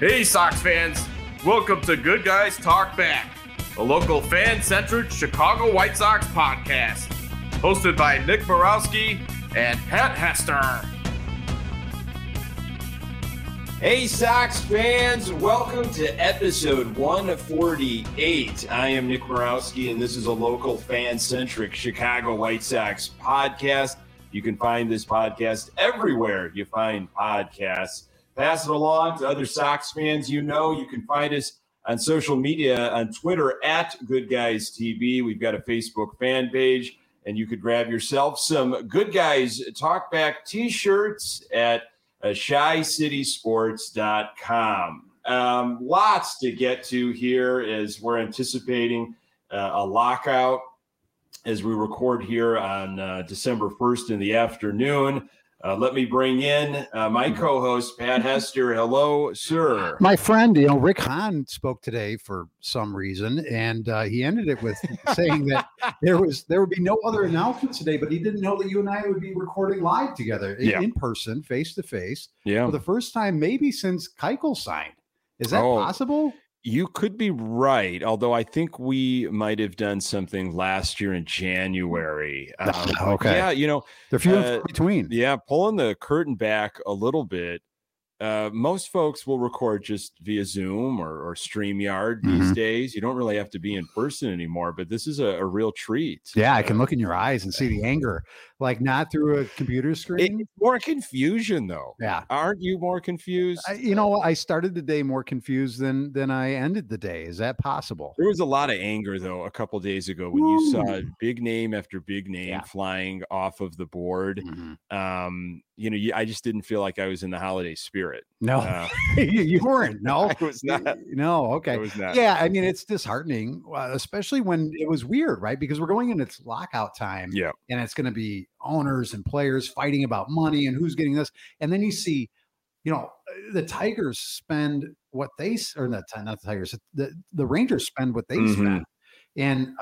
Hey, Sox fans. Welcome to Good Guys Talk Back, a local fan centered Chicago White Sox podcast. Hosted by Nick Borowski and Pat Hester. Hey, Sox fans, welcome to episode 148. I am Nick Borowski, and this is a local fan centric Chicago White Sox podcast. You can find this podcast everywhere you find podcasts. Pass it along to other Sox fans you know. You can find us on social media on Twitter at Good Guys TV. We've got a Facebook fan page, and you could grab yourself some Good Guys Talkback t shirts at uh, shycitysports.com. Um, lots to get to here as we're anticipating uh, a lockout as we record here on uh, December 1st in the afternoon. Uh, let me bring in uh, my co-host Pat Hester. Hello, sir. My friend, you know, Rick Hahn spoke today for some reason, and uh, he ended it with saying that there was there would be no other announcement today, but he didn't know that you and I would be recording live together in, Yeah. in person, face to face, Yeah, for the first time maybe since Keuchel signed. Is that Oh. possible? You could be right. Although I think we might have done something last year in January. Um, okay. Yeah, you know, They're few Uh, between. Yeah, pulling the curtain back a little bit. Uh, most folks will record just via Zoom or, or StreamYard these Mhm. days. You don't really have to be in person anymore, but this is a, a real treat. Yeah, I Uh, can look in your eyes and see the anger, like not through a computer screen. it's more confusion, though. yeah. Aren't you more confused? I, you know, I started the day more confused than than I ended the day. Is that possible? There was a lot of anger though a couple days ago when you saw big name after big name Yeah. flying off of the board. Mhm. Um, you know, I just didn't feel like I was in the holiday spirit. No, Uh, you, you weren't. No, I was not. No, I okay. was not. Yeah, I mean it's disheartening, uh, especially when it was weird, right? Because we're going in its lockout time, Yeah. and it's going to be owners and players fighting about money and who's getting this, and then you see, you know, uh, the Tigers spend what they or not, not the Tigers, the the Rangers spend what they Mhm. spend, and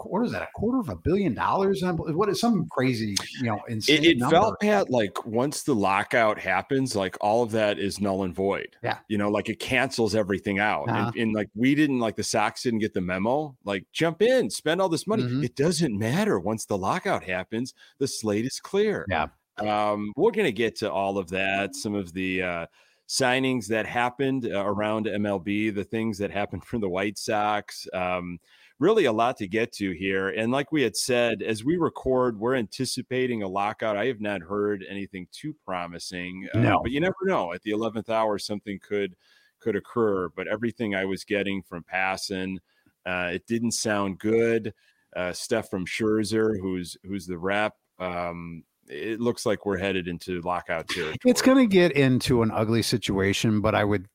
what is that? A quarter of a billion dollars? What is some crazy, you know, insane It, it felt Pat like once the lockout happens, like all of that is null and void. Yeah. you know, like it cancels everything out. Uh-huh. And, and like we didn't like the Sox didn't get the memo. Like jump in, spend all this money. Mhm. It doesn't matter once the lockout happens. The slate is clear. Yeah. Um, we're gonna get to all of that. Some of the uh, signings that happened uh, around MLB, the things that happened for the White Sox. Um, really a lot to get to here. And like we had said, as we record, we're anticipating a lockout. I have not heard anything too promising. uh, No. but you never know. At the eleventh hour, something could could occur. But everything I was getting from Passan, uh, it didn't sound good. Uh, stuff from Scherzer, who's who's the rep. Um, it looks like we're headed into lockout territory. It's going to get into an ugly situation, but I would,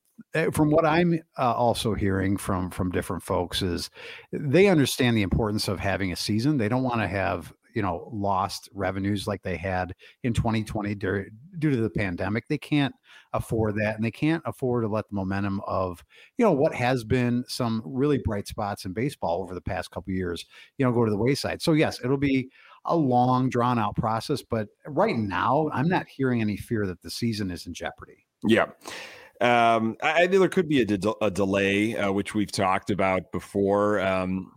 from what I'm uh, also hearing from from different folks, is they understand the importance of having a season. They don't want to have you know lost revenues like they had in 2020 dur- due to the pandemic. They can't afford that, and they can't afford to let the momentum of you know what has been some really bright spots in baseball over the past couple years, you know, go to the wayside. So yes, it'll be a long drawn out process but right now i'm not hearing any fear that the season is in jeopardy Yeah. Um, I, I think there could be a, de- a delay, uh, which we've talked about before. Um,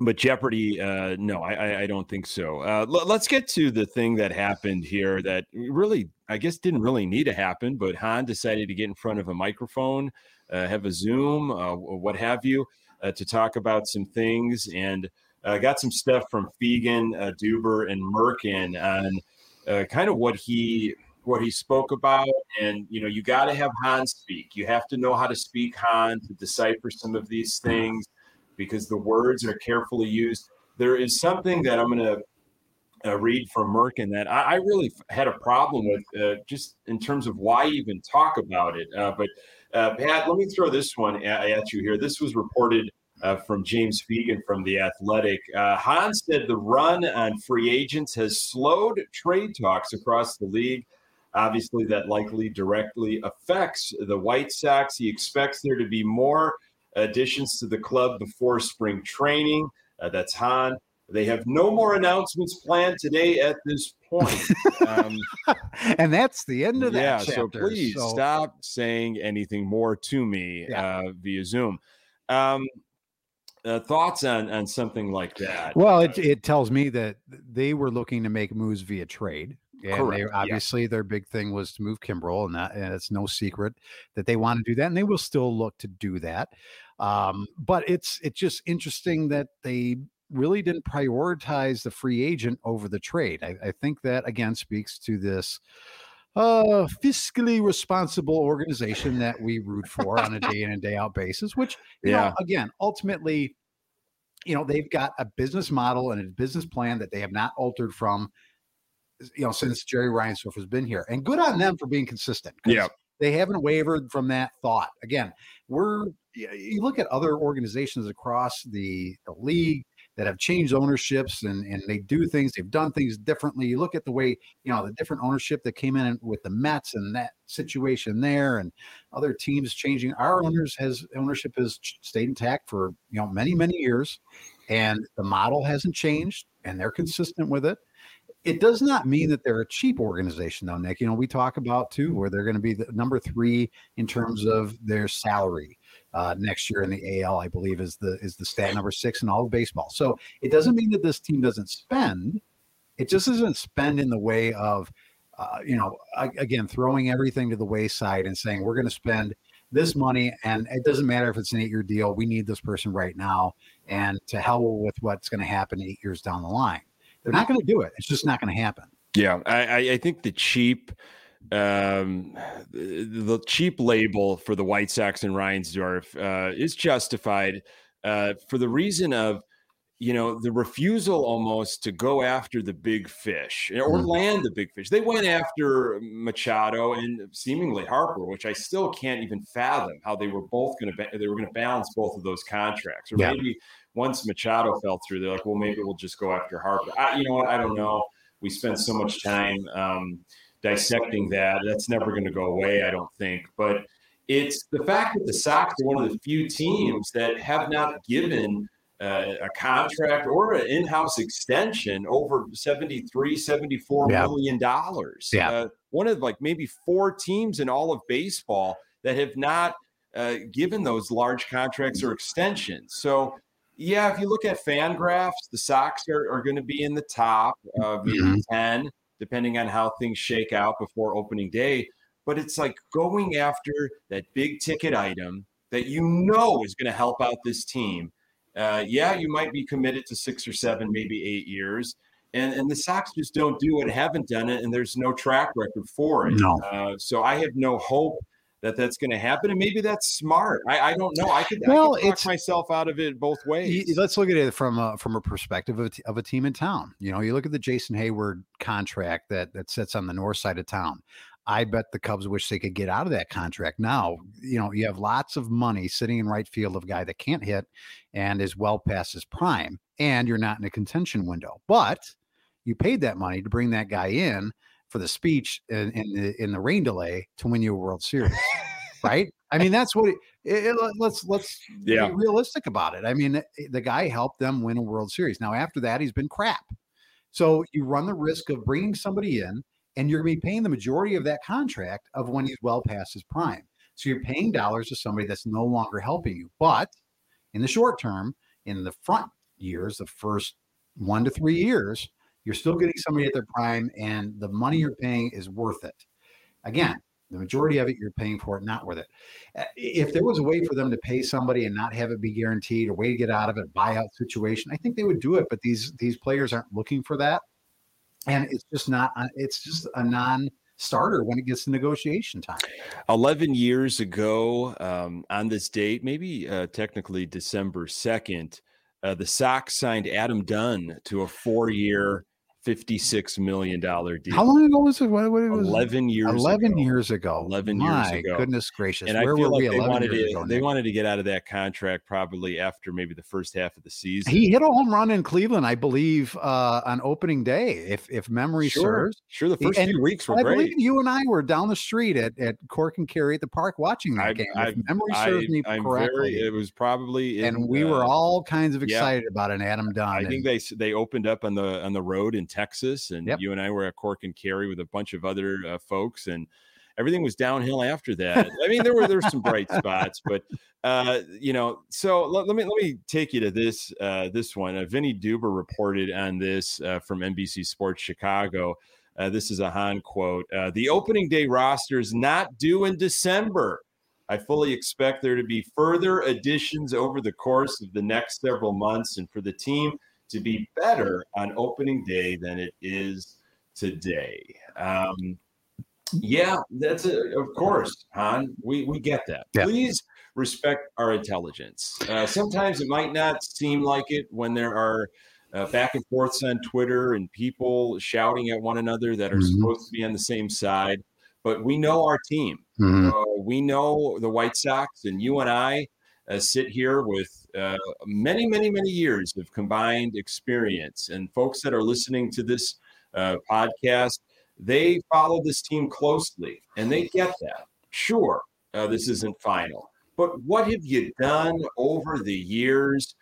but Jeopardy, uh, no, I, I, don't think so. Uh, l- let's get to the thing that happened here that really, I guess, didn't really need to happen. But Hahn decided to get in front of a microphone, uh, have a Zoom, uh, what have you, uh, to talk about some things. And uh, got some stuff from Fegan, Duber, and Merkin on kind of what he what he spoke about. And you know, you got to have Hahn speak. You have to know how to speak Hahn to decipher some of these things because the words are carefully used. There is something that I'm going to uh, read from Merkin that I, I really had a problem with, uh, just in terms of why even talk about it. Uh, but uh, Pat, let me throw this one at, at you here. This was reported uh, from James Fegan from The Athletic. Uh, Hahn said the run on free agents has slowed trade talks across the league. Obviously, that likely directly affects the White Sox. He expects there to be more additions to the club before spring training. Uh, that's Hahn. They have no more announcements planned today at this point. Um, and that's the end of that. Yeah, chapter. so please So- stop saying anything more to me Yeah. uh, via Zoom. Um, uh, thoughts on on something like that? Well, it, it tells me that they were looking to make moves via trade. And they, yeah. obviously their big thing was to move Kimbrel, and that and it's no secret that they want to do that, and they will still look to do that. Um, but it's it's just interesting that they really didn't prioritize the free agent over the trade. I, I think that again speaks to this uh fiscally responsible organization that we root for on a day in and day out basis, which you Yeah. know, again, ultimately, you know, they've got a business model and a business plan that they have not altered from, you know, since Jerry Reinsdorf has been here. And good on them for being consistent. Yeah. They haven't wavered from that thought. Again, we're you look at other organizations across the, the league that have changed ownerships and, and they do things, they've done things differently. You look at the way, you know, the different ownership that came in with the Mets and that situation there and other teams changing. Our owners has ownership has stayed intact for you know many, many years. And the model hasn't changed and they're consistent with it. It does not mean that they're a cheap organization, though, Nick. You know, we talk about too, where they're going to be the number three in terms of their salary uh, next year in the AL. I believe is the is the stat number six in all of baseball. So it doesn't mean that this team doesn't spend. It just doesn't spend in the way of, uh, you know, again throwing everything to the wayside and saying we're going to spend this money and it doesn't matter if it's an eight year deal. We need this person right now, and to hell with what's going to happen eight years down the line. They're not going to do it. It's just not going to happen. Yeah, I, I, think the cheap, um, the, cheap label for the White Sox and Reinsdorf uh, is justified uh, for the reason of, you know, the refusal almost to go after the big fish or Mhm. land the big fish. They went after Machado and seemingly Harper, which I still can't even fathom how they were both going to ba- they were going to balance both of those contracts. Or Yeah. maybe once Machado fell through, they're like, well, maybe we'll just go after Harper. I, you know what? I don't know we spent so much time um, dissecting that. That's never going to go away, I don't think. But it's the fact that the Sox are one of the few teams that have not given uh, a contract or an in-house extension over 73 74 Yeah. million dollars Yeah. uh, one of like maybe four teams in all of baseball that have not uh, given those large contracts or extensions so yeah, if you look at fan graphs, the Sox are, are going to be in the top, maybe Mhm. 10, depending on how things shake out before opening day. But it's like going after that big ticket item that you know is going to help out this team. Uh, yeah, you might be committed to six or seven, maybe eight years. And, and the Sox just don't do it, haven't done it, and there's no track record for it. No. Uh, so I have no hope that that's going to happen. And maybe that's smart. I, I don't know. I could, Well, I could talk myself out of it both ways. Let's look at it from a, from a perspective of of a team in town. You know, you look at the Jason Heyward contract that that sits on the north side of town. I bet the Cubs wish they could get out of that contract now. You know, you have lots of money sitting in right field of a guy that can't hit and is well past his prime, and you're not in a contention window. But you paid that money to bring that guy in for the speech in, in the in the rain delay to win you a World Series, right? I mean, that's what. It, it- it- let's let's Yeah. be realistic about it. I mean, eh, the guy helped them win a World Series. Now, after that, he's been crap. So you run the risk of bringing somebody in, and you're going to be paying the majority of that contract of when he's well past his prime. So you're paying dollars to somebody that's no longer helping you. But in the short term, in the front years, the first one to three years, you're still getting somebody at their prime, and the money you're paying is worth it. Again, the majority of it you're paying for it, not worth it. If there was a way for them to pay somebody and not have it be guaranteed, a way to get out of it, buyout situation, I think they would do it. But these these players aren't looking for that, and it's just not. uh, It's just a non-starter when it gets to negotiation time. 11 years ago um, on this date, maybe uh, technically December 2nd, uh, the Sox signed Adam Dunn to a four year, fifty-six million dollar deal. How long ago was it? What, what it was? Eleven years. Eleven ago. years ago. Eleven My years ago. Goodness gracious! And Where I feel were we like they 11 wanted years to ago, they Nick? wanted to get out of that contract probably after maybe the first half of the season. He hit a home run in Cleveland, I believe, uh, on opening day, if if memory sure, serves. sure. The first And few weeks were I great. believe you and I were down the street at, at Cork and Kerry at the park watching that I- game. I- if memory serves me I'm correctly. very. It was probably, in, and we were uh, all kinds of yeah. excited about an Adam Dunn. I and- think they they opened up on the on the road in Texas, and Yep. you and I were at Cork and Kerry with a bunch of other uh, folks, and everything was downhill after that. I mean, there were there's some bright spots, but uh, you know, so let, let me let me take you to this uh, this one. Uh, Vinny Duber reported on this uh, from NBC Sports Chicago. Uh, this is a Hahn quote. Uh, the opening day roster is not due in December. I fully expect there to be further additions over the course of the next several months and for the team to be better on opening day than it is today. Um, yeah, that's a, of course, Hahn. We, we get that. Yeah. Please respect our intelligence. Uh, sometimes it might not seem like it when there are uh, back and forths on Twitter and people shouting at one another that are Mhm. supposed to be on the same side. But we know our team. Mhm. Uh, we know the White Sox, and you and I uh, sit here with uh, many, many, many years of combined experience. And folks that are listening to this uh, podcast, they follow this team closely and they get that. Sure, uh, this isn't final, but what have you done over the years?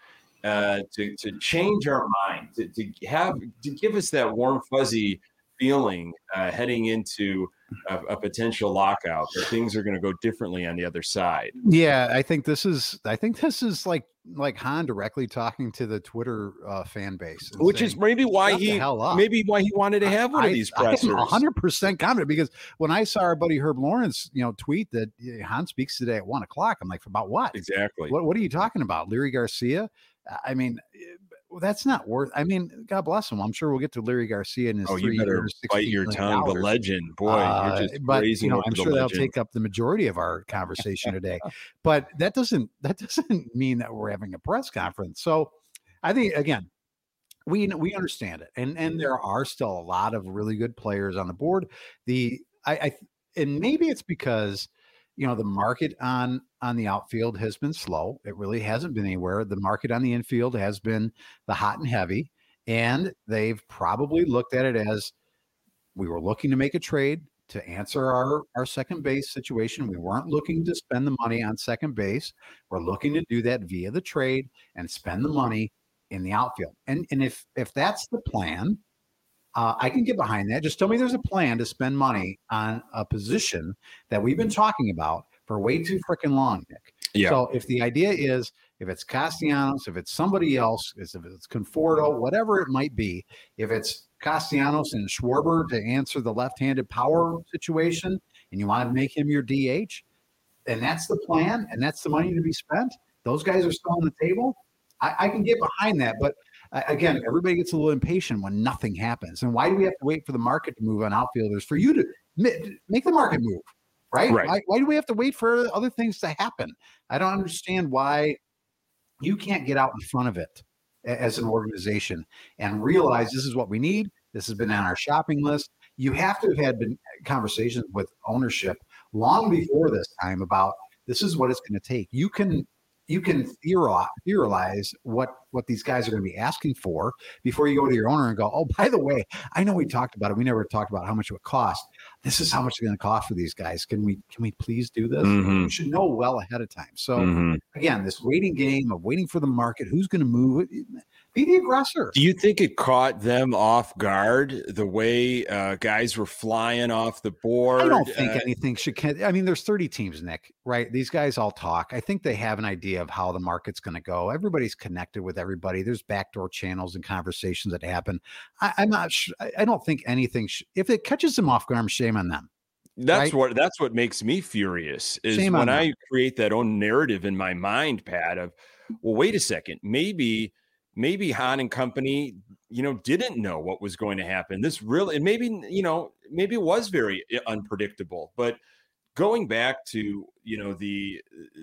Uh, to, to change our mind, to, to have to give us that warm fuzzy feeling uh, heading into a, a potential lockout that things are going to go differently on the other side. Yeah, I think this is. I think this is like like Hahn directly talking to the Twitter uh, fan base, Which saying, is maybe why he hell up." maybe why he wanted to have one of these pressers. I'm 100 percent confident because when I saw our buddy Herb Lawrence, you know, tweet that Hahn speaks today at one o'clock, I'm like, about what? Exactly. What What are you talking about, Leury Garcia? I mean, well, that's not worth. I mean, God bless him. I'm sure we'll get to Leury Garcia in his Oh, three you better years, bite your tongue. The legend, boy, Uh, you're just but you know, I'm sure that'll legend. take up the majority of our conversation today. But that doesn't that doesn't mean that we're having a press conference. So I think again, we we understand it, and and there are still a lot of really good players on the board. The I, I and maybe it's because you know the market on on the outfield has been slow. It really hasn't been anywhere. The market on the infield has been the hot and heavy, and they've probably looked at it as we were looking to make a trade to answer our our second base situation. We weren't looking to spend the money on second base. We're looking to do that via the trade and spend the money in the outfield. And and if if that's the plan, uh, I can get behind that. Just tell me there's a plan to spend money on a position that we've been talking about for way too freaking long, Nick. Yeah. So if the idea is if it's Castellanos, if it's somebody else, if it's Conforto, whatever it might be, if it's Castellanos and Schwarber to answer the left-handed power situation, and you want to make him your DH, and that's the plan, and that's the money to be spent. Those guys are still on the table. I, I can get behind that, but uh, again, everybody gets a little impatient when nothing happens. And why do we have to wait for the market to move on outfielders for you to make the market move? Right? Right. Why, why do we have to wait for other things to happen? I don't understand why you can't get out in front of it as an organization and realize this is what we need. This has been on our shopping list. You have to have had been conversations with ownership long before this time about this is what it's going to take. You can you can theorize, what what these guys are going to be asking for before you go to your owner and go, oh, by the way, I know we talked about it. We never talked about how much it would cost. This is how much it's going to cost for these guys. Can we can we please do this? Mhm. You should know well ahead of time. So Mhm. again, this waiting game of waiting for the market, who's going to move it? Be the aggressor. Do you think it caught them off guard the way uh, guys were flying off the board? I don't think Uh, anything should. I mean, there's 30 teams, Nick. Right? These guys all talk. I think they have an idea of how the market's going to go. Everybody's connected with everybody. There's backdoor channels and conversations that happen. I, I'm not. Sh- I I don't think anything. Sh- if it catches them off guard, shame on them. That's right? what that's what makes me furious is Shame when. I create that own narrative in my mind, Pat, of well, wait a second, maybe maybe Hahn and company, you know, didn't know what was going to happen. This really and maybe you know, maybe it was very uh, unpredictable, but going back to you know the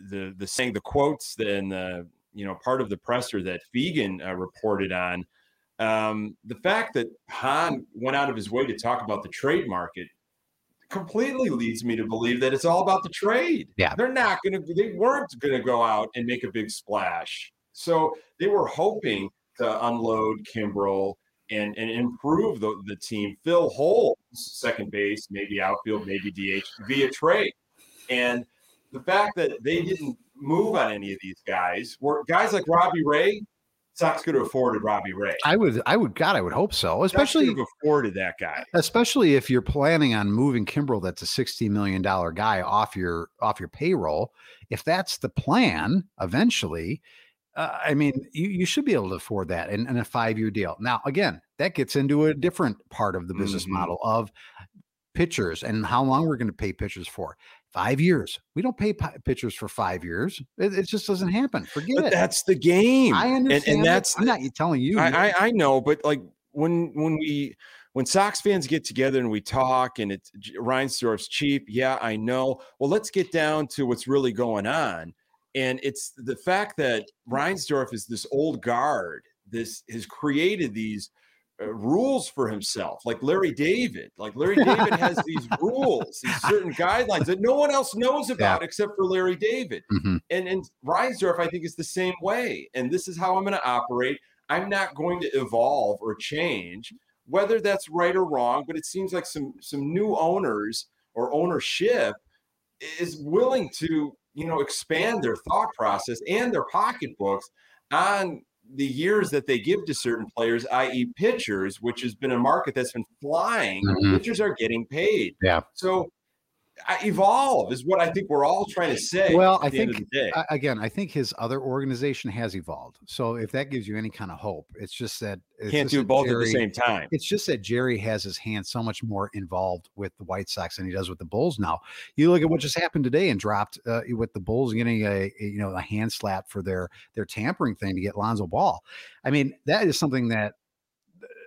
the the saying the quotes then the you know part of the presser that Fegan uh, reported on Um, the fact that Hahn went out of his way to talk about the trade market completely leads me to believe that it's all about the trade. Yeah. They're not going to, they weren't going to go out and make a big splash. So they were hoping to unload Kimbrel and, and improve the, the team, fill holes, second base, maybe outfield, maybe DH via trade. And the fact that they didn't move on any of these guys were guys like Robbie Ray. Sox could have afforded Robbie Ray. I would, I would, God, I would hope so. Especially have afforded that guy. Especially if you're planning on moving Kimbrel, that's a sixty million dollar guy off your off your payroll. If that's the plan, eventually, uh, I mean, you, you should be able to afford that in, in a five year deal. Now, again, that gets into a different part of the business Mhm. model of pitchers and how long we're going to pay pitchers for. Five years. We don't pay pi- pitchers for five years. It, it just doesn't happen. Forget But it. that's the game. I understand. and that. that's I'm not telling you. I, I I know, but like when when we when Sox fans get together and we talk and it's Reinsdorf's cheap, yeah, I know. Well, let's get down to what's really going on, and it's the fact that Reinsdorf is this old guard. This has created these uh, rules for himself, like Larry David. Like Larry David has these rules, these certain guidelines that no one else knows about except for Larry David Mhm. and and Reinsdorf, I think, is the same way. And this is how I'm going to operate. I'm not going to evolve or change, whether that's right or wrong. But it seems like some some new owners or ownership is willing to you know expand their thought process and their pocketbooks on the years that they give to certain players, i.e., pitchers, which has been a market that's been flying. Mhm. Pitchers are getting paid. Yeah. So evolve is what I think we're all trying to say. Well, I the end of think the day. I- again, I think his other organization has evolved. So if that gives you any kind of hope, it's just that it's can't just do both at the same time. It's just that Jerry has his hands so much more involved with the White Sox than he does with the Bulls now. You look at what just happened today and dropped uh, with the Bulls getting a, a you know a hand slap for their their tampering thing to get Lonzo Ball. I mean, that is something that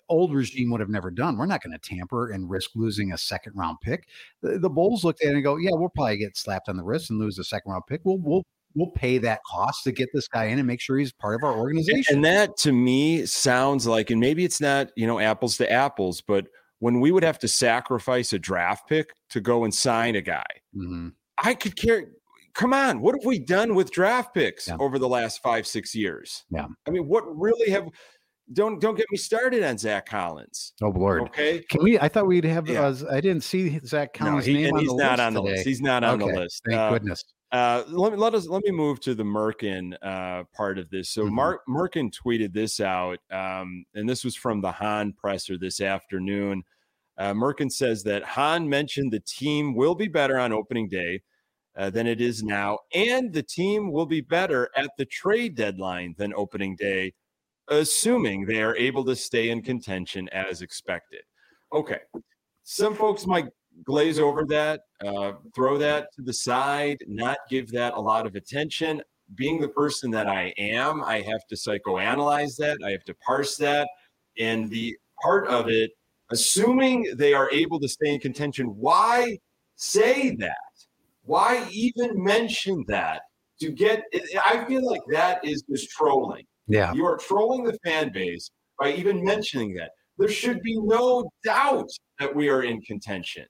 old regime would have never done. We're not going to tamper and risk losing a second round pick. The, the Bulls looked at it and go, "Yeah, we'll probably get slapped on the wrist and lose a second round pick. We'll we'll we'll pay that cost to get this guy in and make sure he's part of our organization." And that to me sounds like, and maybe it's not, you know, apples to apples, but when we would have to sacrifice a draft pick to go and sign a guy, Mhm. I could care. Come on, what have we done with draft picks Yeah. over the last five, six years? Yeah. I mean, what really have? Don't don't get me started on Zach Collins. Oh Lord. Okay, Can we? I thought we'd have. Yeah. Uh, I didn't see Zach no, Collins' he, name he's not on the today. list. He's not on Okay, the list. Thank Uh, goodness. Uh, let me let us let me move to the Merkin uh, part of this. So Mhm. Mark Merkin tweeted this out, um, and this was from the Hahn presser this afternoon. Uh, Merkin says that Hahn mentioned the team will be better on opening day uh, than it is now, and the team will be better at the trade deadline than opening day, assuming they are able to stay in contention as expected. Okay, some folks might glaze over that, uh, throw that to the side, not give that a lot of attention. Being the person that I am, I have to psychoanalyze that. I have to parse that. And the part of it, assuming they are able to stay in contention, why say that? Why even mention that? To get, I feel like that is just trolling. Yeah. You are trolling the fan base by even mentioning that. There should be no doubt that we are in contention.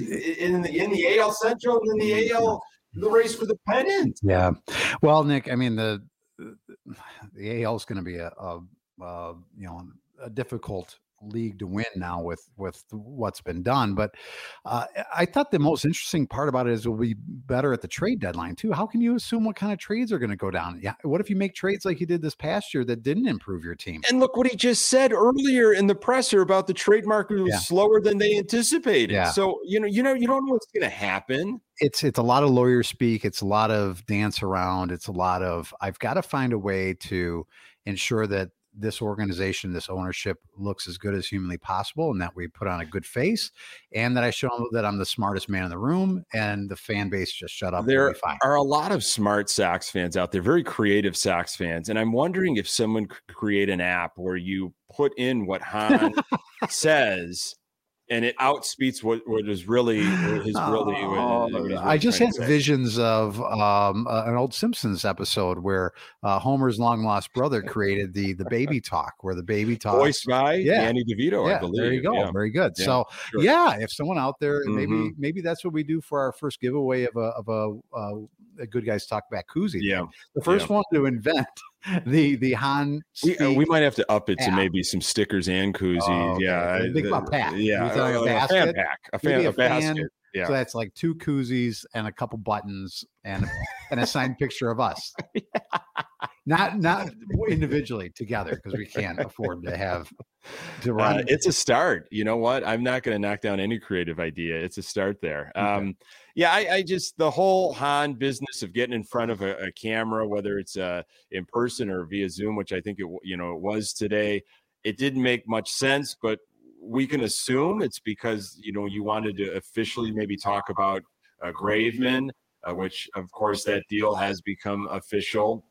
In the in the AL Central and in the AL, the race for the pennant. Yeah. Well, Nick, I mean the the AL is going to be a, a, a you know a difficult league to win now with with what's been done. But uh, I thought the most interesting part about it is we'll be better at the trade deadline too. How can you assume what kind of trades are going to go down? Yeah. What if you make trades like you did this past year that didn't improve your team? And look what he just said earlier in the presser about the trade market was Yeah. slower than they anticipated. Yeah. So you know, you know, you don't know what's going to happen. it's it's a lot of lawyer speak it's a lot of dance around it's a lot of i've got to find a way to ensure that this organization this ownership looks as good as humanly possible and that we put on a good face and that i show them that i'm the smartest man in the room and the fan base just shut up There fine. are a lot of smart Sox fans out there, very creative Sox fans, and I'm wondering if someone could create an app where you put in what Hahn says and it outspeaks what what is really his really. Oh, what, what I just had visions of um, uh, an old Simpsons episode where uh, Homer's long lost brother created the the baby talk, where the baby talk voiced by yeah. Danny DeVito, yeah, I believe. There you go, yeah. very good. Yeah, so sure. yeah, if someone out there, mm-hmm. maybe maybe that's what we do for our first giveaway of a of a, uh, a good guys talk back koozie. Yeah, the first one to invent the the Hahn. We, uh, we might have to up it to maybe some stickers and koozies. Oh, okay. Yeah, think the, about pack. Yeah, a, a, fan pack, a fan, a, a basket. Fan, yeah. So that's like two koozies and a couple buttons and and a signed picture of us. Not not individually together because we can't afford to have to uh, run. Uh, it's a start. You know what? I'm not going to knock down any creative idea. It's a start there. Okay. Um, yeah, I, I, just the whole Hahn business of getting in front of a, a camera, whether it's uh, in person or via Zoom, which I think it you know it was today. It didn't make much sense, but we can assume it's because you know you wanted to officially maybe talk about uh, Graveman, uh, which of course that deal has become official.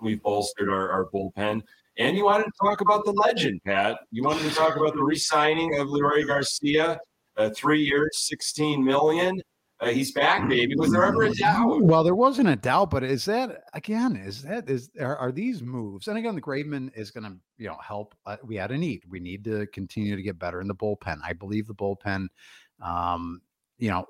We've bolstered our, our bullpen, and you wanted to talk about the legend, Pat. You wanted to talk about the re-signing of Leury Garcia, uh, three years, sixteen million. Uh, he's back, baby. Was there ever a doubt? Well, there wasn't a doubt, but is that again? Is that is are, are these moves? And again, the Graveman is going to you know help. Uh, we had a need. We need to continue to get better in the bullpen. I believe the bullpen, um, you know,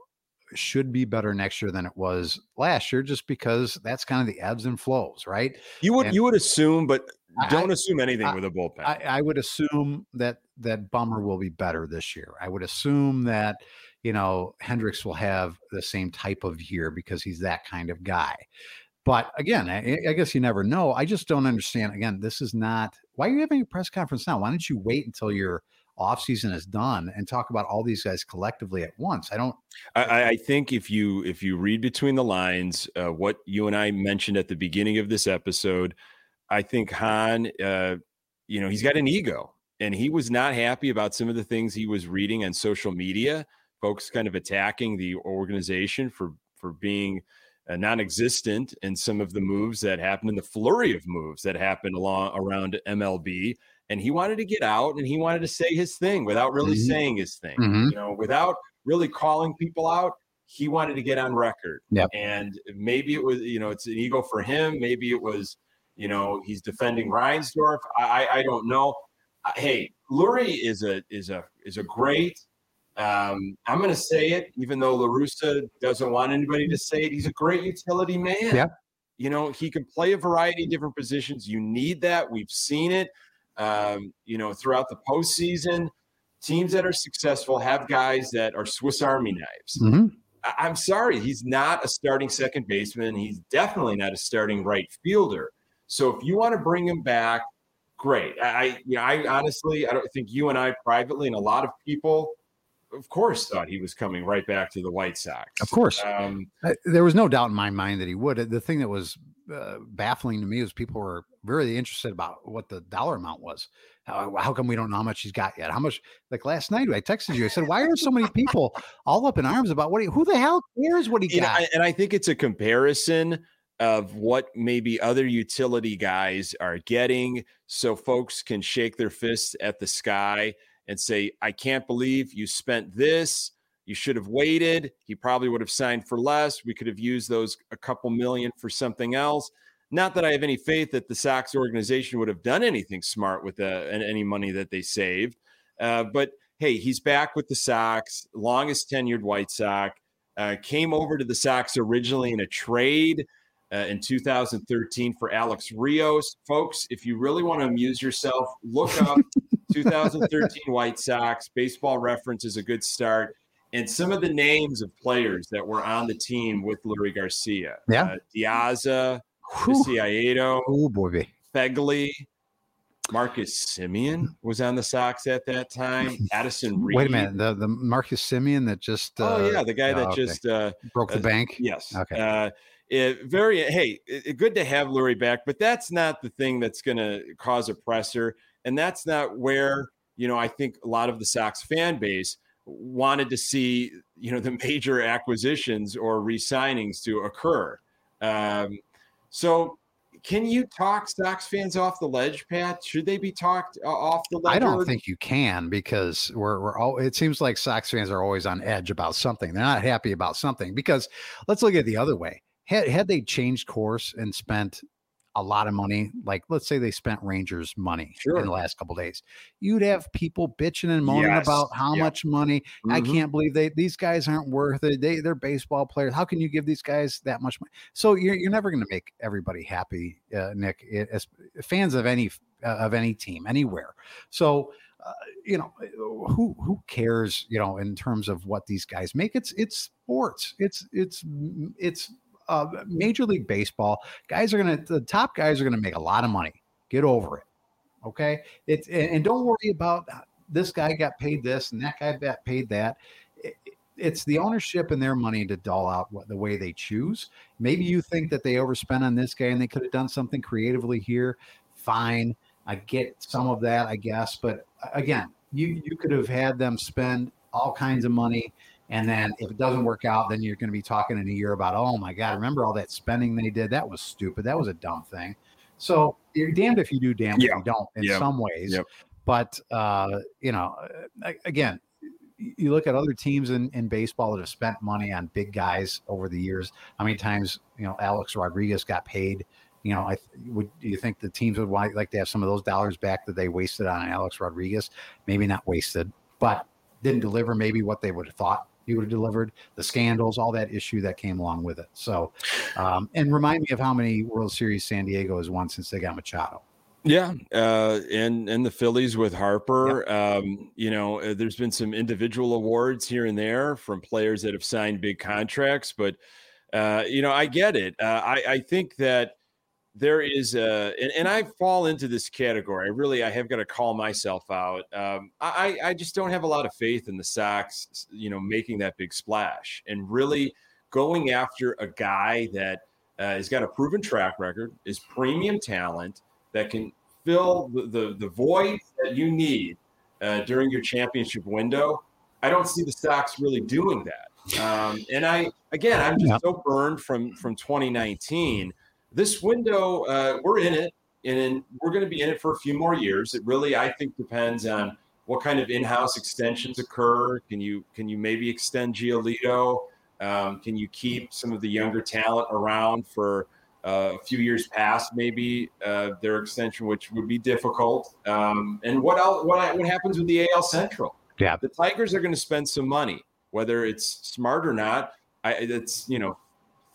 should be better next year than it was last year, just because that's kind of the ebbs and flows, right? You would and you would assume, but don't I, assume anything I, with a bullpen. I, I would assume that that Bummer will be better this year. I would assume that you know, Hendriks will have the same type of year because he's that kind of guy. But again, I, I, guess you never know. I just don't understand. Again, this is not why are you having a press conference now? Why don't you wait until your off season is done and talk about all these guys collectively at once? I don't. I, I think if you if you read between the lines, uh, what you and I mentioned at the beginning of this episode, I think Hahn, uh, you know, he's got an ego, and he was not happy about some of the things he was reading on social media folks kind of attacking the organization for for being uh, non-existent in some of the moves that happened in the flurry of moves that happened along around MLB. And he wanted to get out and he wanted to say his thing without really mm-hmm. saying his thing, mm-hmm. you know, without really calling people out. He wanted to get on record. Yep. And maybe it was, you know, it's an ego for him. Maybe it was, you know, he's defending Reinsdorf. I, I don't know. Hey, Leury is a is a is a great um, I'm going to say it, even though La Russa doesn't want anybody to say it. He's a great utility man. Yeah. You know, he can play a variety of different positions. You need that. We've seen it, um, you know, throughout the postseason. Teams that are successful have guys that are Swiss Army knives. Mm-hmm. I- am sorry, he's not a starting second baseman. He's definitely not a starting right fielder. So if you want to bring him back, great. I, you know, I honestly, I don't think you and I privately, and a lot of people of course, thought he was coming right back to the White Sox. Of course, um, there was no doubt in my mind that he would. The thing that was uh, baffling to me was people were really interested about what the dollar amount was. How, how, come we don't know how much he's got yet? How much? Like last night, I texted you. I said, "Why are so many people all up in arms about what? He, who the hell cares what he got?" and I think it's a comparison of what maybe other utility guys are getting, so folks can shake their fists at the sky and say, I can't believe you spent this. You should have waited. He probably would have signed for less. We could have used those a couple million for something else. Not that I have any faith that the Sox organization would have done anything smart with uh, any money that they saved. Uh, but hey, he's back with the Sox, longest tenured White Sox. Uh, came over to the Sox originally in a trade uh, in 2013 for Alex Rios. Folks, if you really want to amuse yourself, look up 2013 White Sox. Baseball reference is a good start. And some of the names of players that were on the team with Leury Garcia. Yeah. Uh, Diaza, Viciedo, oh, boy. Phegley, Marcus Semien was on the Sox at that time. Addison Reed. Wait a minute, the the Marcus Semien that just uh, oh yeah, the guy that oh, okay. just uh, broke the uh, bank. Yes. Okay. Uh, it, very hey, it, good to have Leury back, but that's not the thing that's going to cause a presser, and that's not where you know I think a lot of the Sox fan base wanted to see you know the major acquisitions or re-signings to occur. Um, so can you talk Sox fans off the ledge, Pat? Should they be talked uh, off the ledge? I don't think you can because we're we're all. It seems like Sox fans are always on edge about something. They're not happy about something because let's look at the other way. Had had they changed course and spent a lot of money, like let's say they spent Rangers money sure. in the last couple days, you'd have people bitching and moaning yes. about how yep. much money. Mm-hmm. I can't believe they these guys aren't worth it. They they're baseball players. How can you give these guys that much money? So you're you're never going to make everybody happy, uh, Nick. As fans of any uh, of any team anywhere. So. Uh, you know who who cares you know in terms of what these guys make it's it's sports it's it's it's uh, Major League Baseball, guys are going to, the top guys are going to make a lot of money. Get over it. Okay. It's, and, don't worry about uh, this guy got paid this and that guy got paid that. It, it's the ownership and their money to doll out what, the way they choose. Maybe you think that they overspent on this guy and they could have done something creatively here. Fine. I get some of that, I guess. But uh, again, you, you could have had them spend all kinds of money and then if it doesn't work out, then you're going to be talking in a year about, oh my God, remember all that spending they did? That was stupid. That was a dumb thing. So you're damned if you do, damned yeah. if you don't in yep. some ways. Yep. But, uh, you know, again, you look at other teams in, in baseball that have spent money on big guys over the years. How many times, you know, Alex Rodriguez got paid? You know, I would. Do you think the teams would like to have some of those dollars back that they wasted on Alex Rodriguez? Maybe not wasted, but didn't deliver maybe what they would have thought he would have delivered the scandals, all that issue that came along with it. So, um, and remind me of how many World Series San Diego has won since they got Machado. Yeah, uh, and and the Phillies with Harper. Yep. Um, you know, uh, there's been some individual awards here and there from players that have signed big contracts, but uh, you know, I get it. Uh, I, I think that there is a and, and, I fall into this category. I really I have got to call myself out. Um, I I just don't have a lot of faith in the Sox, you know, making that big splash and really going after a guy that uh, has got a proven track record, is premium talent that can fill the the, the void that you need uh, during your championship window. I don't see the Sox really doing that. Um, and I again, I'm just so burned from from 2019 this window, uh, we're in it, and we're going to be in it for a few more years. It really, I think, depends on what kind of in-house extensions occur. Can you can you maybe extend Giolito? Um, can you keep some of the younger talent around for uh, a few years past maybe uh, their extension, which would be difficult? Um, and what else? What what happens with the AL Central? Yeah, the Tigers are going to spend some money, whether it's smart or not. I, it's you know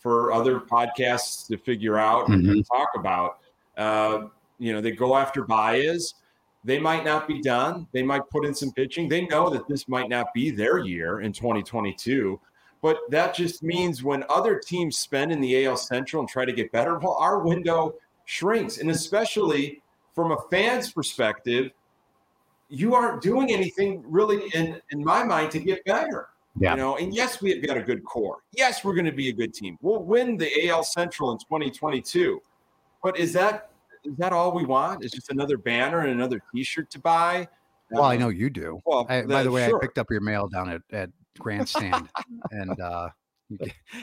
for other podcasts to figure out mm-hmm. and talk about. Uh, you know, they go after Baez. They might not be done. They might put in some pitching. They know that this might not be their year in 2022. But that just means when other teams spend in the AL Central and try to get better, well, our window shrinks. And especially from a fan's perspective, you aren't doing anything really in, in my mind to get better. Yeah. You know, and yes, we've got a good core. Yes, we're going to be a good team. We'll win the AL Central in 2022. But is that is that all we want? Is just another banner and another T-shirt to buy? Well, I know you do. Well, I, by the way, sure. I picked up your mail down at, at Grandstand, and uh,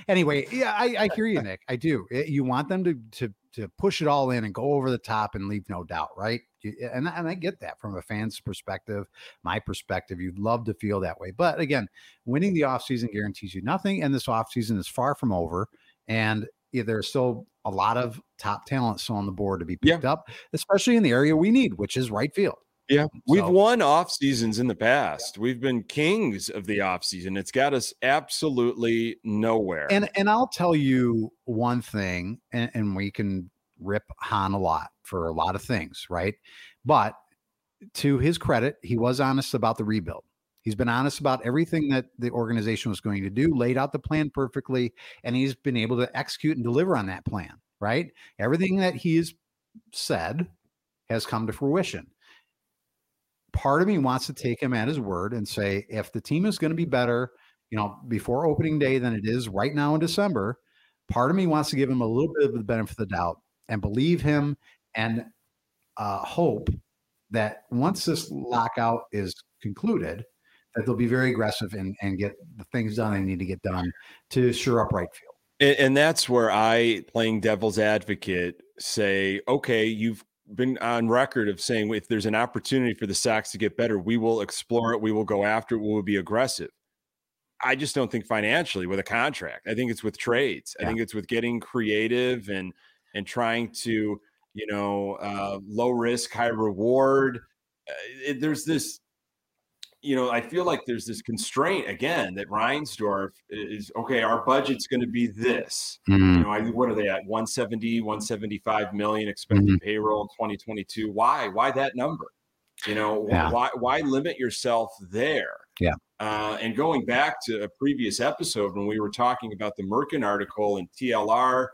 anyway, yeah, I, I hear you, Nick. I do. You want them to to to push it all in and go over the top and leave no doubt, right? And, and I get that from a fan's perspective, my perspective. You'd love to feel that way. But again, winning the offseason guarantees you nothing. And this offseason is far from over. And there's still a lot of top talent still on the board to be picked yeah. up, especially in the area we need, which is right field. Yeah, we've so, won off seasons in the past. We've been kings of the off season. It's got us absolutely nowhere. And and I'll tell you one thing, and, and we can rip Hahn a lot for a lot of things, right? But to his credit, he was honest about the rebuild. He's been honest about everything that the organization was going to do, laid out the plan perfectly, and he's been able to execute and deliver on that plan, right? Everything that he's said has come to fruition part of me wants to take him at his word and say, if the team is going to be better, you know, before opening day than it is right now in December, part of me wants to give him a little bit of the benefit of the doubt and believe him and uh, hope that once this lockout is concluded, that they'll be very aggressive and, and get the things done they need to get done to shore up right field. And, and that's where I, playing devil's advocate, say, okay, you've been on record of saying if there's an opportunity for the Sox to get better, we will explore it, we will go after it, we will be aggressive. I just don't think financially with a contract. I think it's with trades. Yeah. I think it's with getting creative and and trying to, you know, uh, low risk, high reward. Uh, it, there's this you know, I feel like there's this constraint again that Reinsdorf is okay. Our budget's going to be this. Mm-hmm. You know, I, what are they at? 170, 175 million expected mm-hmm. payroll in 2022. Why? Why that number? You know, yeah. why why limit yourself there? Yeah. Uh, and going back to a previous episode when we were talking about the Merkin article and TLR,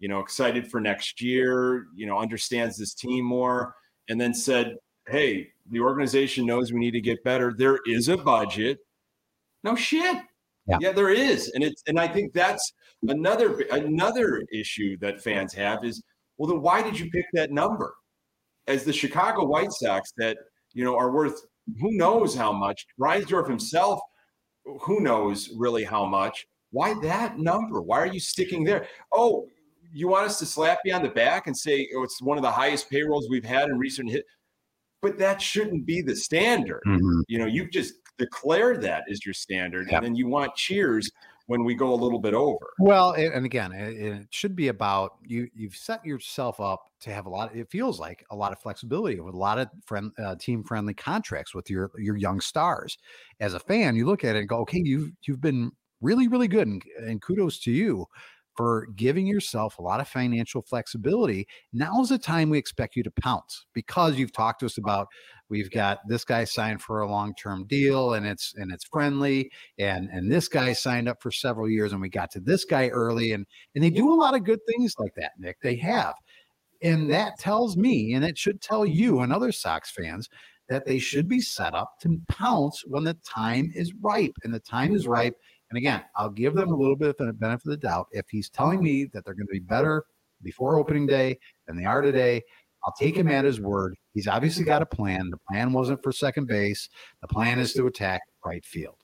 you know, excited for next year, you know, understands this team more, and then said, "Hey, the organization knows we need to get better. There is a budget. No shit. Yeah. yeah, there is, and it's and I think that's another another issue that fans have is well, then why did you pick that number? As the Chicago White Sox that you know are worth who knows how much. Reinsdorf himself, who knows really how much. Why that number? Why are you sticking there? Oh, you want us to slap you on the back and say oh, it's one of the highest payrolls we've had in recent hit? but that shouldn't be the standard. Mm-hmm. You know, you've just declared that as your standard, and then you want cheers when we go a little bit over. Well, and again, it, should be about you. You've set yourself up to have a lot. It feels like a lot of flexibility with a lot of friend, uh, team friendly contracts with your your young stars. As a fan, you look at it and go, okay, you've you've been really really good, and, and kudos to you for giving yourself a lot of financial flexibility. Now is the time we expect you to pounce because you've talked to us about we've got this guy signed for a long-term deal and it's and it's friendly and and this guy signed up for several years and we got to this guy early and and they do a lot of good things like that, Nick. They have. And that tells me and it should tell you and other Sox fans that they should be set up to pounce when the time is ripe and the time is ripe and again, I'll give them a little bit of the benefit of the doubt. If he's telling me that they're going to be better before opening day than they are today, I'll take him at his word. He's obviously got a plan. The plan wasn't for second base. The plan is to attack right field.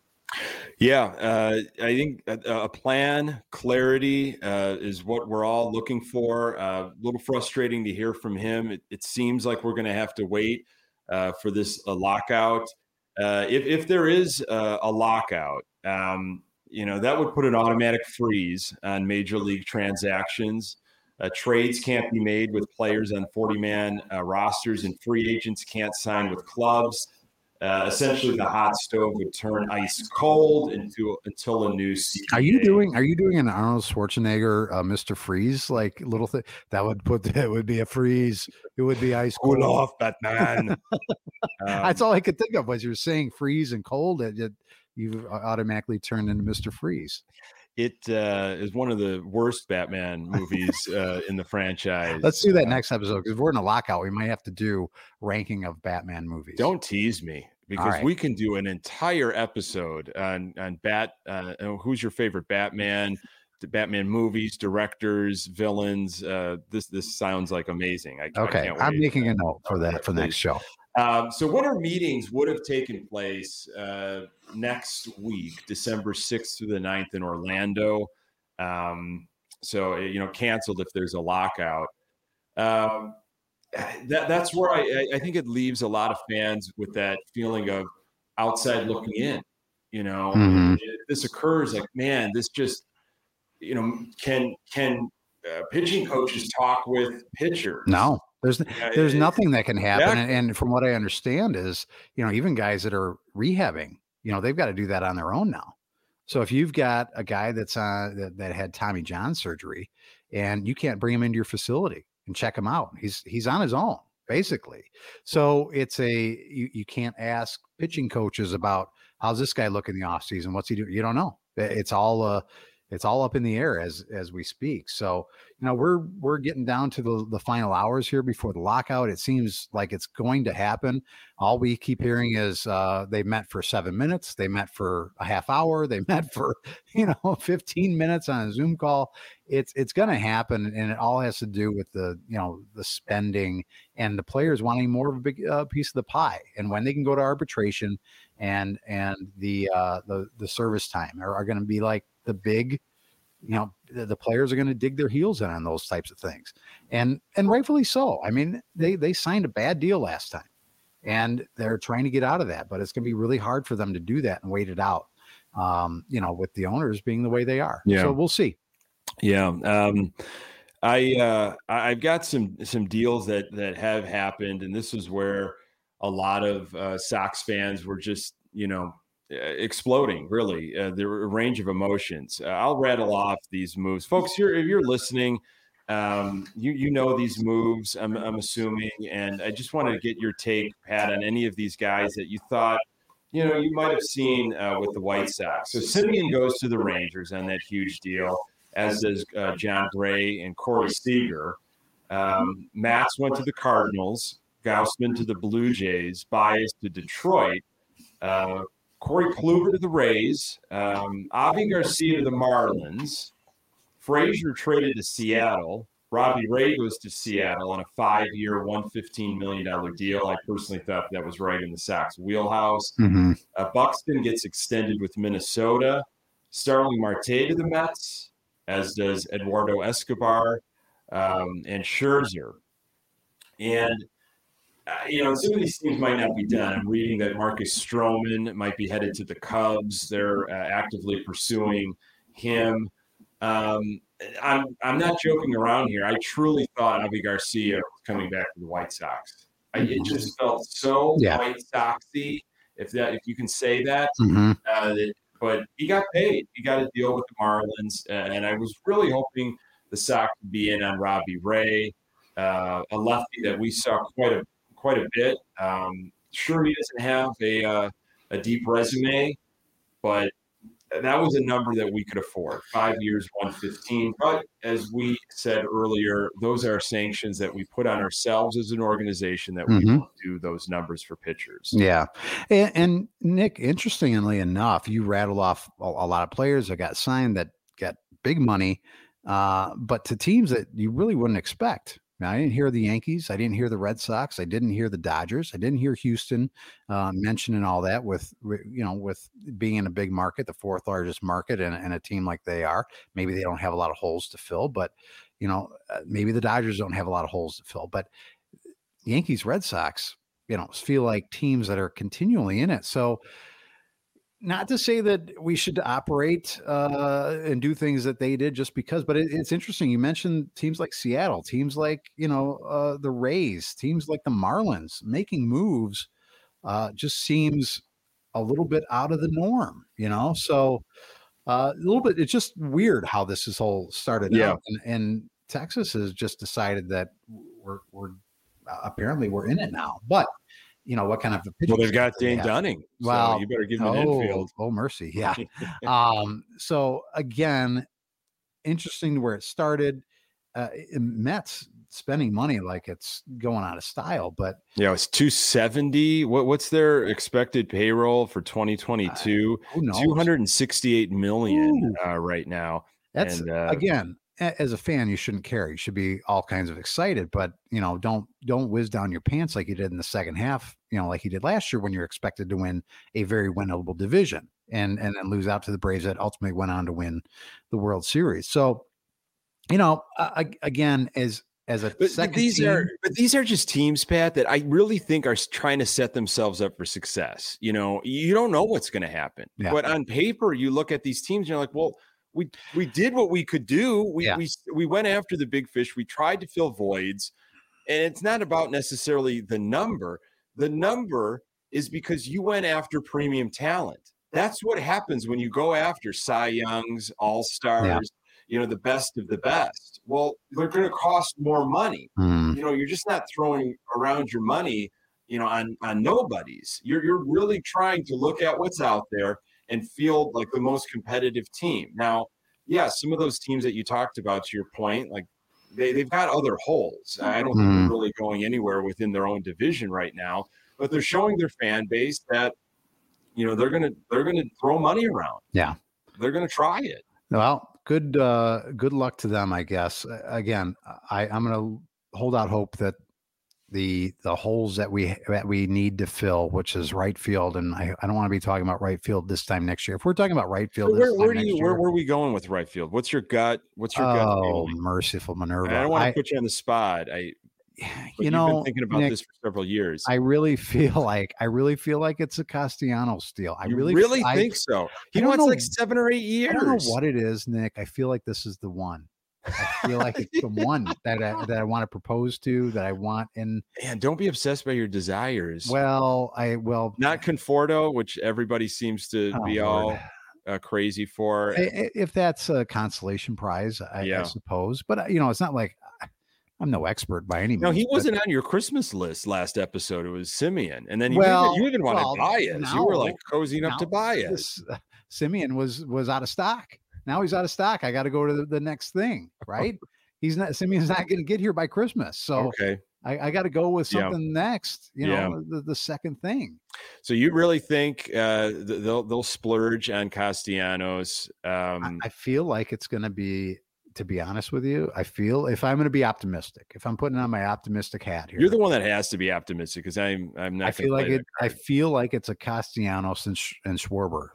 Yeah, uh, I think a, a plan, clarity uh, is what we're all looking for. Uh, a little frustrating to hear from him. It, it seems like we're going to have to wait uh, for this lockout. Uh, if, if there is a lockout, um, you know, that would put an automatic freeze on major league transactions. Uh, trades can't be made with players on 40 man uh, rosters, and free agents can't sign with clubs. Uh, essentially, the hot stove would turn ice cold into until a new season. Are you doing? Are you doing an Arnold Schwarzenegger, uh, Mister Freeze like little thing that would put that would be a freeze? It would be ice cold. Cool off, Batman. um, That's all I could think of was you're saying freeze and cold. It, it, you automatically turned into Mister Freeze. It uh, is one of the worst Batman movies uh, in the franchise. Let's do that uh, next episode because we're in a lockout. We might have to do ranking of Batman movies. Don't tease me because right. we can do an entire episode on on Bat. Uh, who's your favorite Batman? The Batman movies, directors, villains. Uh, this this sounds like amazing. I, okay, I am making a note for that for the next show. Um, so, what are meetings would have taken place uh, next week, December 6th through the 9th in Orlando? Um, so, eh, you know, canceled if there's a lockout. Um, that, that's where I, I think it leaves a lot of fans with that feeling of outside looking in. You know, mm-hmm. this occurs like, man, this just, you know, can can uh, pitching coaches talk with pitchers? No, there's yeah, there's it, nothing that can happen, and, and, from what I understand is, you know, even guys that are rehabbing, you know, they've got to do that on their own now. So if you've got a guy that's uh, that, that had Tommy John surgery, and you can't bring him into your facility and check him out, he's he's on his own basically. So it's a you, you can't ask pitching coaches about how's this guy look in the offseason, what's he doing? You don't know. It's all uh it's all up in the air as as we speak. So you know we're we're getting down to the the final hours here before the lockout. It seems like it's going to happen. All we keep hearing is uh, they met for seven minutes, they met for a half hour, they met for you know 15 minutes on a Zoom call. It's it's going to happen, and it all has to do with the you know the spending and the players wanting more of a big uh, piece of the pie. And when they can go to arbitration and and the uh, the the service time are, are going to be like the big you know the, the players are going to dig their heels in on those types of things, and and rightfully so. I mean, they they signed a bad deal last time, and they're trying to get out of that, but it's going to be really hard for them to do that and wait it out. Um, you know, with the owners being the way they are. Yeah. So we'll see. Yeah. Um, I uh, I've got some some deals that that have happened, and this is where a lot of uh, Sox fans were just you know exploding. Really, uh, the range of emotions. Uh, I'll rattle off these moves, folks. You're if you're listening. Um, you you know these moves. I'm I'm assuming, and I just want to get your take, Pat, on any of these guys that you thought you know you might have seen uh, with the White Sox. So Semien goes to the Rangers on that huge deal as does uh, Jon Gray and Corey Seager. Um, Matz went to the Cardinals, Gausman to the Blue Jays, Báez to Detroit, uh, Corey Kluber to the Rays, um, Avi Garcia to the Marlins, Frazier traded to Seattle. Robbie Ray goes to Seattle on a five-year, one fifteen million dollar deal. I personally thought that was right in the Sox wheelhouse. Mm-hmm. Uh, Buxton gets extended with Minnesota. Starling Marte to the Mets as does Eduardo Escobar um, and Scherzer. And, you know, some of these things might not be done. I'm reading that Marcus Stroman might be headed to the Cubs. They're uh, actively pursuing him. Um, I'm, I'm not joking around here. I truly thought Avi Garcia was coming back to the White Sox. I, it just felt so Yeah. White Soxy, if that if you can say that. Mm-hmm. Uh, but he got paid. He got a deal with the Marlins, uh, and I was really hoping the Sox would be in on Robbie Ray, uh, a lefty that we saw quite a quite a bit. Um, sure, he doesn't have a uh, a deep resume, but that was a number that we could afford. Five years, one fifteen. But as we said earlier, those are sanctions that we put on ourselves as an organization that we Mhm. don't do those numbers for pitchers. Yeah, and, and Nick, interestingly enough, you rattled off a, a lot of players that got signed that got big money, uh, but to teams that you really wouldn't expect. Now, I didn't hear the Yankees. I didn't hear the Red Sox. I didn't hear the Dodgers. I didn't hear Houston uh, mentioning all that with you know with being in a big market, the fourth largest market, and, and a team like they are. Maybe they don't have a lot of holes to fill, but you know uh, maybe the Dodgers don't have a lot of holes to fill, but Yankees, Red Sox, you know, feel like teams that are continually in it. So, not to say that we should operate uh, and do things that they did just because, but it, it's interesting. You mentioned teams like Seattle, teams like you know uh, the Rays, teams like the Marlins making moves. Uh, just seems a little bit out of the norm, you know. So uh, a little bit. It's just weird how this is whole started Yeah. out, and, and Texas has just decided that we're we're uh, apparently we're in it now. But you know what kind of a Well, they've got they Dane have? Dunning. So Well, you better give him an Oh, infield. oh mercy, yeah. um, so again, interesting to where it started. Uh, Mets spending money like it's going out of style, but Yeah, it's 270. What what's their expected payroll for 2022? who knows? 268 million uh, right now. That's and, uh, again, as a fan, you shouldn't care. You should be all kinds of excited, but you know, don't don't whiz down your pants like you did in the second half. You know, like you did last year when you're expected to win a very winnable division and and then lose out to the Braves that ultimately went on to win the World Series. So, you know, uh, again, as as a But, but second these team, are but these are just teams, Pat, that I really think are trying to set themselves up for success. You know, you don't know what's going to happen, Yeah. but on paper, you look at these teams, and you're like, well, we we did what we could do. We Yeah. we we went after the big fish. We tried to fill voids, and it's not about necessarily the number. The number is because you went after premium talent. That's what happens when you go after Cy Youngs, All Stars, you know, the best of the best. Well, they're going to cost more money. Hmm, You know, you're just not throwing around your money, you know, on on nobodies. You're you're really trying to look at what's out there and field like the most competitive team. Now, yeah, some of those teams that you talked about, to your point, like they, they've got other holes. I don't think Mhm. they're really going anywhere within their own division right now, but they're showing their fan base that you know they're gonna they're gonna throw money around. Yeah. They're gonna try it. Well, good uh good luck to them, I guess. Again, I I'm going to hold out hope that the the holes that we that we need to fill, which is right field. And I, I don't want to be talking about right field this time next year. If we're talking about right field, where, where do you year, where, where are we going with right field? What's your gut? What's your oh, gut? Oh, merciful Minerva! I don't want to put you on the spot. I you know, thinking about Nick, this for several years. I really feel like I really feel like it's a Castellanos deal. I you really really I, think so. He wants know, like seven or eight years. I don't know what it is, Nick. I feel like this is the one. I feel like it's the one that I, that I want to propose to, that I want. And and don't be obsessed by your desires. Well, I well not Conforto, which everybody seems to oh, be all uh, crazy for. If that's a consolation prize, I, yeah. I suppose. But uh, you know, it's not like I'm no expert by any means. No, he wasn't but, on your Christmas list last episode. It was Semien, and then you, well, even, you even wanted well, Báez. Now, you were like cozying up to Báez. Uh, Semien was was out of stock. Now he's out of stock. I got to go to the, the, next thing, right? he's not Semien's not going to get here by Christmas, so okay. I, I got to go with something yeah. next. You know, yeah. the, the second thing. So you really think uh, they'll they'll splurge on Castellanos? Um, I, I feel like it's going to be to be honest with you, I feel if I'm going to be optimistic, if I'm putting on my optimistic hat here, you're the one that has to be optimistic because I'm I'm not. I feel like it. I feel like it's a Castellanos and, and Schwarber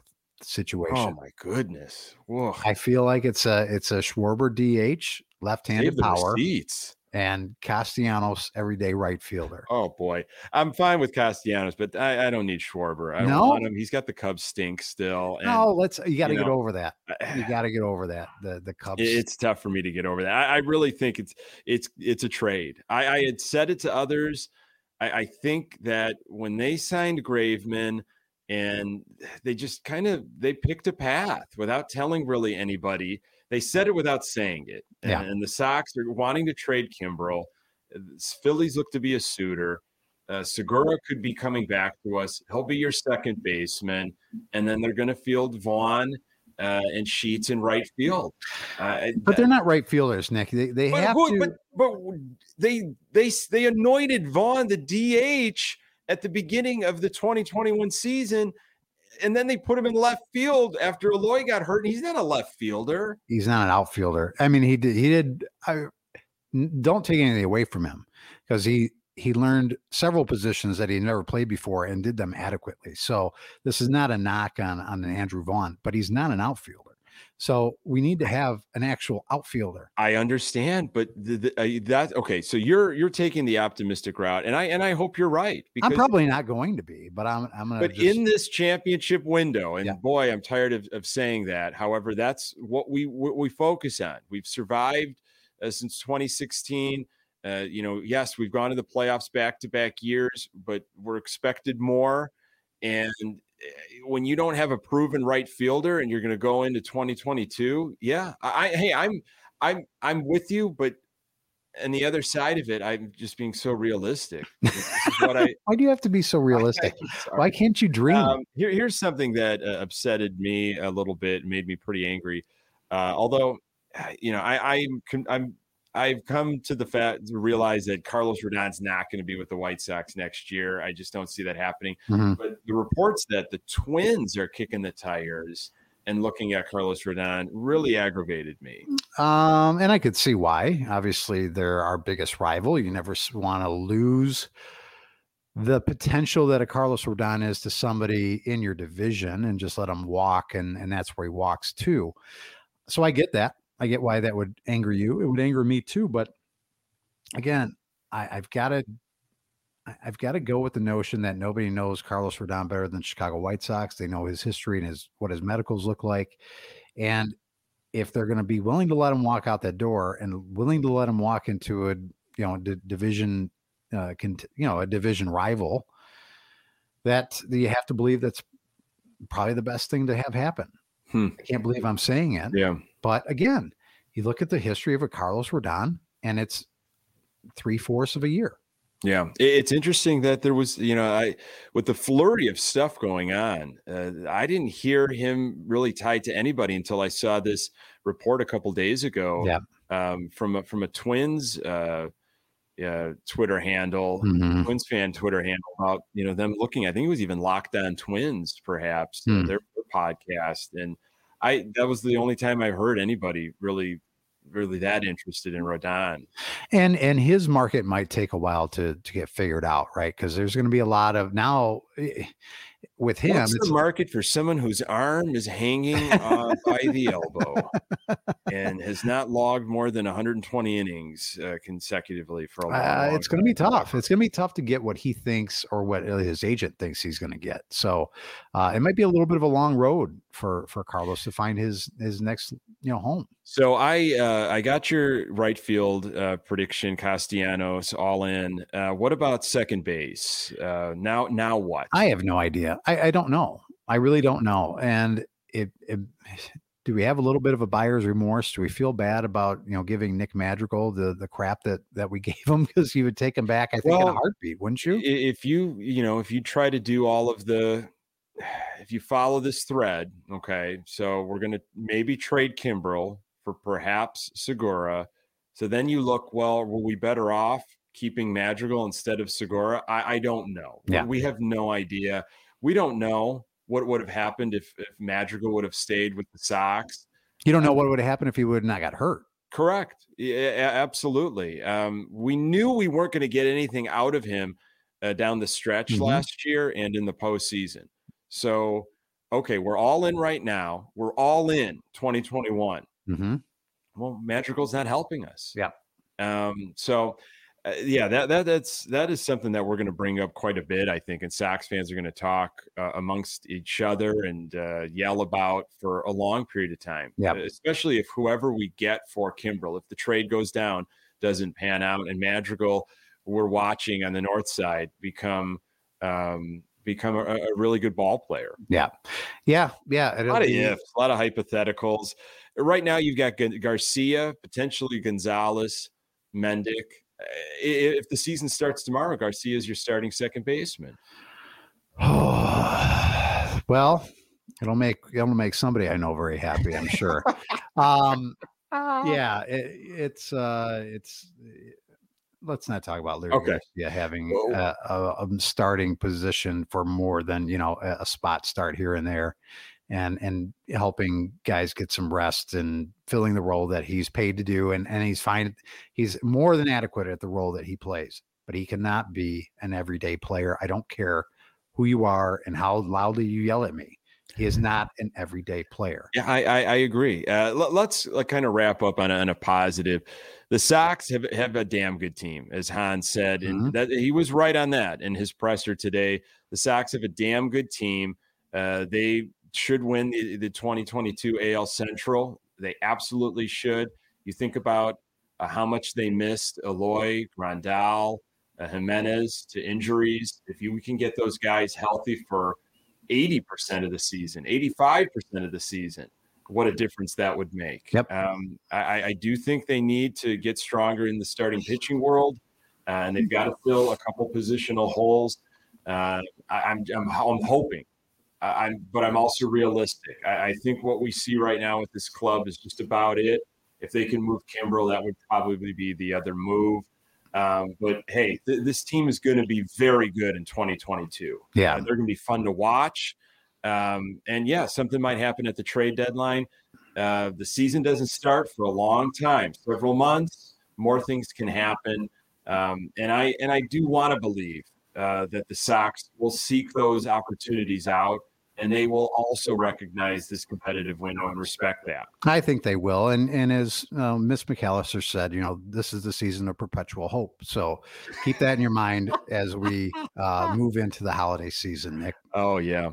situation. Oh my goodness! Whoa. I feel like it's a it's a Schwarber DH left-handed power. Receipts and Castellanos everyday right fielder. Oh boy, I'm fine with Castellanos, but I, I don't need Schwarber. I no? want him. He's got the Cubs stink still. And, no, let's. You got to get know, over that. You got to get over that. The the Cubs. It's tough for me to get over that. I, I really think it's it's it's a trade. I, I had said it to others. I, I think that when they signed Graveman and they just kind of they picked a path without telling really anybody they said it without saying it. And, yeah. and the Sox are wanting to trade Kimbrel. Phillies look to be a suitor. Uh, Segura could be coming back to us. He'll be your second baseman, and then they're going to field Vaughn uh, and Sheets in right field. Uh, but they're not right fielders, Nick. They, they but, have but, to. But, but they they they anointed Vaughn the DH at the beginning of the 2021 season, and then they put him in left field after Eloy got hurt. And he's not a left fielder. He's not an outfielder. I mean, he did. He did. I, don't take anything away from him because he he learned several positions that he never played before and did them adequately. So this is not a knock on on Andrew Vaughn, but he's not an outfielder. So we need to have an actual outfielder. I understand, but the, the, uh, that okay. So you're you're taking the optimistic route, and I and I hope you're right. Because, I'm probably not going to be, but I'm I'm gonna. But just, in this championship window, and yeah. boy, I'm tired of, of saying that. However, that's what we what we focus on. We've survived uh, since 2016. Uh, you know, yes, we've gone to the playoffs back to back years, but we're expected more. And when you don't have a proven right fielder and you're going to go into 2022, yeah, I, I hey, I'm I'm I'm with you, but and the other side of it, I'm just being so realistic. what I, Why do you have to be so realistic? Why can't you dream? Um, here, here's something that uh, upsetted me a little bit, made me pretty angry. Uh, although, you know, I, I'm I'm I've come to the fact to realize that Carlos Rodon's not going to be with the White Sox next year. I just don't see that happening. Mm-hmm. But the reports that the Twins are kicking the tires and looking at Carlos Rodon really aggravated me. Um, and I could see why. Obviously, they're our biggest rival. You never want to lose the potential that a Carlos Rodon is to somebody in your division and just let him walk, and and that's where he walks to. So I get that. I get why that would anger you. It would anger me too. But again, I, I've got to I've got to go with the notion that nobody knows Carlos Rodon better than Chicago White Sox. They know his history and his what his medicals look like, and if they're going to be willing to let him walk out that door and willing to let him walk into a you know d- division, uh, cont- you know a division rival, that you have to believe that's probably the best thing to have happen. Hmm. I can't believe I'm saying it. Yeah. But again, you look at the history of a Carlos Rodon, and it's three fourths of a year. Yeah, it's interesting that there was, you know, I with the flurry of stuff going on, uh, I didn't hear him really tied to anybody until I saw this report a couple days ago. Yeah. Um, from a, from a Twins uh, uh, Twitter handle, mm-hmm. Twins fan Twitter handle about you know them looking. I think it was even Locked On Twins, perhaps mm. their, their podcast, and I that was the only time I heard anybody really really that interested in Rodon. And and his market might take a while to to get figured out, right? Because there's going to be a lot of now eh, with him. What's it's the market for someone whose arm is hanging uh, by the elbow and has not logged more than 120 innings uh, consecutively for a long, uh, long it's going to be tough. It's going to be tough to get what he thinks or what his agent thinks he's going to get. So uh, it might be a little bit of a long road for for Carlos to find his his next you know home. So I uh, I got your right field uh, prediction, Castellanos all in. Uh, what about second base? Uh, now now what? I have no idea. I, I don't know. I really don't know. And it, it do we have a little bit of a buyer's remorse? Do we feel bad about you know giving Nick Madrigal the the crap that that we gave him because he would take him back? I think in a heartbeat, wouldn't you? If you you know if you try to do all of the if you follow this thread okay so we're going to maybe trade kimbrel for perhaps segura so then you look well were we better off keeping madrigal instead of segura i, I don't know We- Yeah. we have no idea we don't know what would have happened if, if madrigal would have stayed with the sox You don't know what would have happened if he would not got hurt. Correct. Yeah, absolutely. Um, we knew we weren't going to get anything out of him uh, down the stretch Mhm. last year and in the postseason. So, okay, we're all in right now. We're all in 2021. Mm-hmm. Well, Madrigal's not helping us. Yeah. Um, so, uh, yeah, that that that's that is something that we're going to bring up quite a bit, I think, and Sox fans are going to talk uh, amongst each other and uh, yell about for a long period of time. Yeah. Especially if whoever we get for Kimbrel, if the trade goes down, doesn't pan out, and Madrigal, we're watching on the north side become um, become a, a really good ball player. Yeah, yeah, yeah. A lot of ifs, a lot of hypotheticals. Right now, you've got Garcia, potentially Gonzalez, Mendick. Uh, If the season starts tomorrow, Garcia is your starting second baseman. well, it'll make it'll make somebody I know very happy. I'm sure. um, yeah, it, it's uh, it's. Let's not talk about Leury Okay. Garcia having a, a, a starting position for more than you know a, a spot start here and there, and and helping guys get some rest and filling the role that he's paid to do, and and he's fine. He's more than adequate at the role that he plays, but he cannot be an everyday player. I don't care who you are and how loudly you yell at me. He is not an everyday player. Yeah, I I, I agree. Uh, let, us like, kind of wrap up on a, on a positive. The Sox have have a damn good team, as Hahn said, and Mhm. that he was right on that in his presser today. The Sox have a damn good team. Uh, they should win the, the 2022 AL Central. They absolutely should. You think about uh, how much they missed Eloy, Grandal, uh, Jimenez to injuries. If you we can get those guys healthy for 80% of the season, 85% of the season, what a difference that would make. Yep. Um, I, I do think they need to get stronger in the starting pitching world, uh, and they've got to fill a couple positional holes. Uh, I, I'm, I'm, I'm hoping. I- I'm, but I'm also realistic. I, I think what we see right now with this club is just about it. If they can move Kimbrel, that would probably be the other move. Um, but hey, th- this team is going to be very good in 2022. Yeah. Uh, they're going to be fun to watch. Um, and yeah, something might happen at the trade deadline. Uh, the season doesn't start for a long time, several months. More things can happen, um, and I and I do want to believe uh, that the Sox will seek those opportunities out, and they will also recognize this competitive window and respect that. I think they will. And and as uh, Miss McAllister said, you know, this is the season of perpetual hope. So keep that in your mind as we uh, move into the holiday season, Nick. Oh yeah.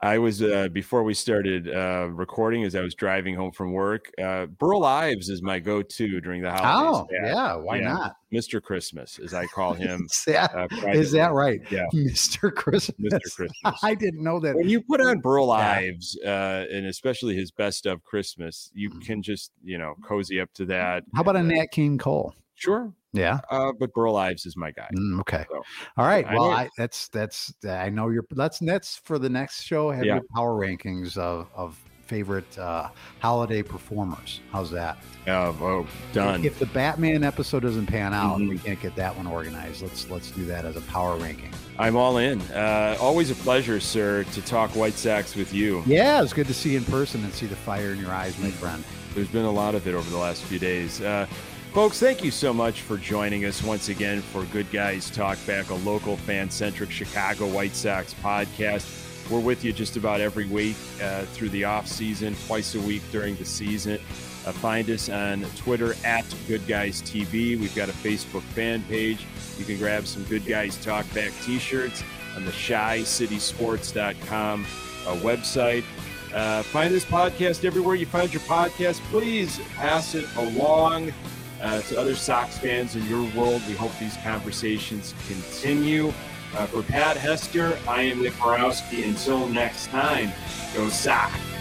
I was uh, before we started uh, recording as I was driving home from work. Uh, Burl Ives is my go-to during the holidays. Oh, yeah. Why Yeah. not? Mr. Christmas, as I call him. Is that, Uh, is that right? Yeah. Mr. Christmas. Mr. Christmas. I didn't know that. When you put on Burl Yeah. Ives, uh, and especially his best of Christmas, you Mm. can just you know cozy up to that. How about a uh, Nat King Cole? Sure, Yeah. uh, but Burl Ives is my guy. Mm, okay. So, All right. Well, I, that's that's I know you're that's that's for the next show. Have Yeah. your power rankings of of favorite uh, holiday performers. How's that? Uh, oh, done. If the Batman episode doesn't pan out and we can't get that one organized, let's let's do that as a power ranking. I'm all in. Uh, always a pleasure, sir, to talk White Sox with you. Yeah, it's good to see you in person and see the fire in your eyes, my friend. there's been a lot of it over the last few days. Uh, folks, thank you so much for joining us once again for Good Guys Talk Back, a local fan centric Chicago White Sox podcast. We're with you just about every week uh, through the off season, twice a week during the season. Uh, find us on Twitter at Good Guys TV. We've got a Facebook fan page. You can grab some Good Guys Talk Back t shirts on the chicitysports.com uh, website. Uh, find this podcast everywhere you find your podcast. Please pass it along uh, to other Sox fans in your world. We hope these conversations continue. Uh, for Pat Hester, I am Nick Borowski. Until next time, go Sox.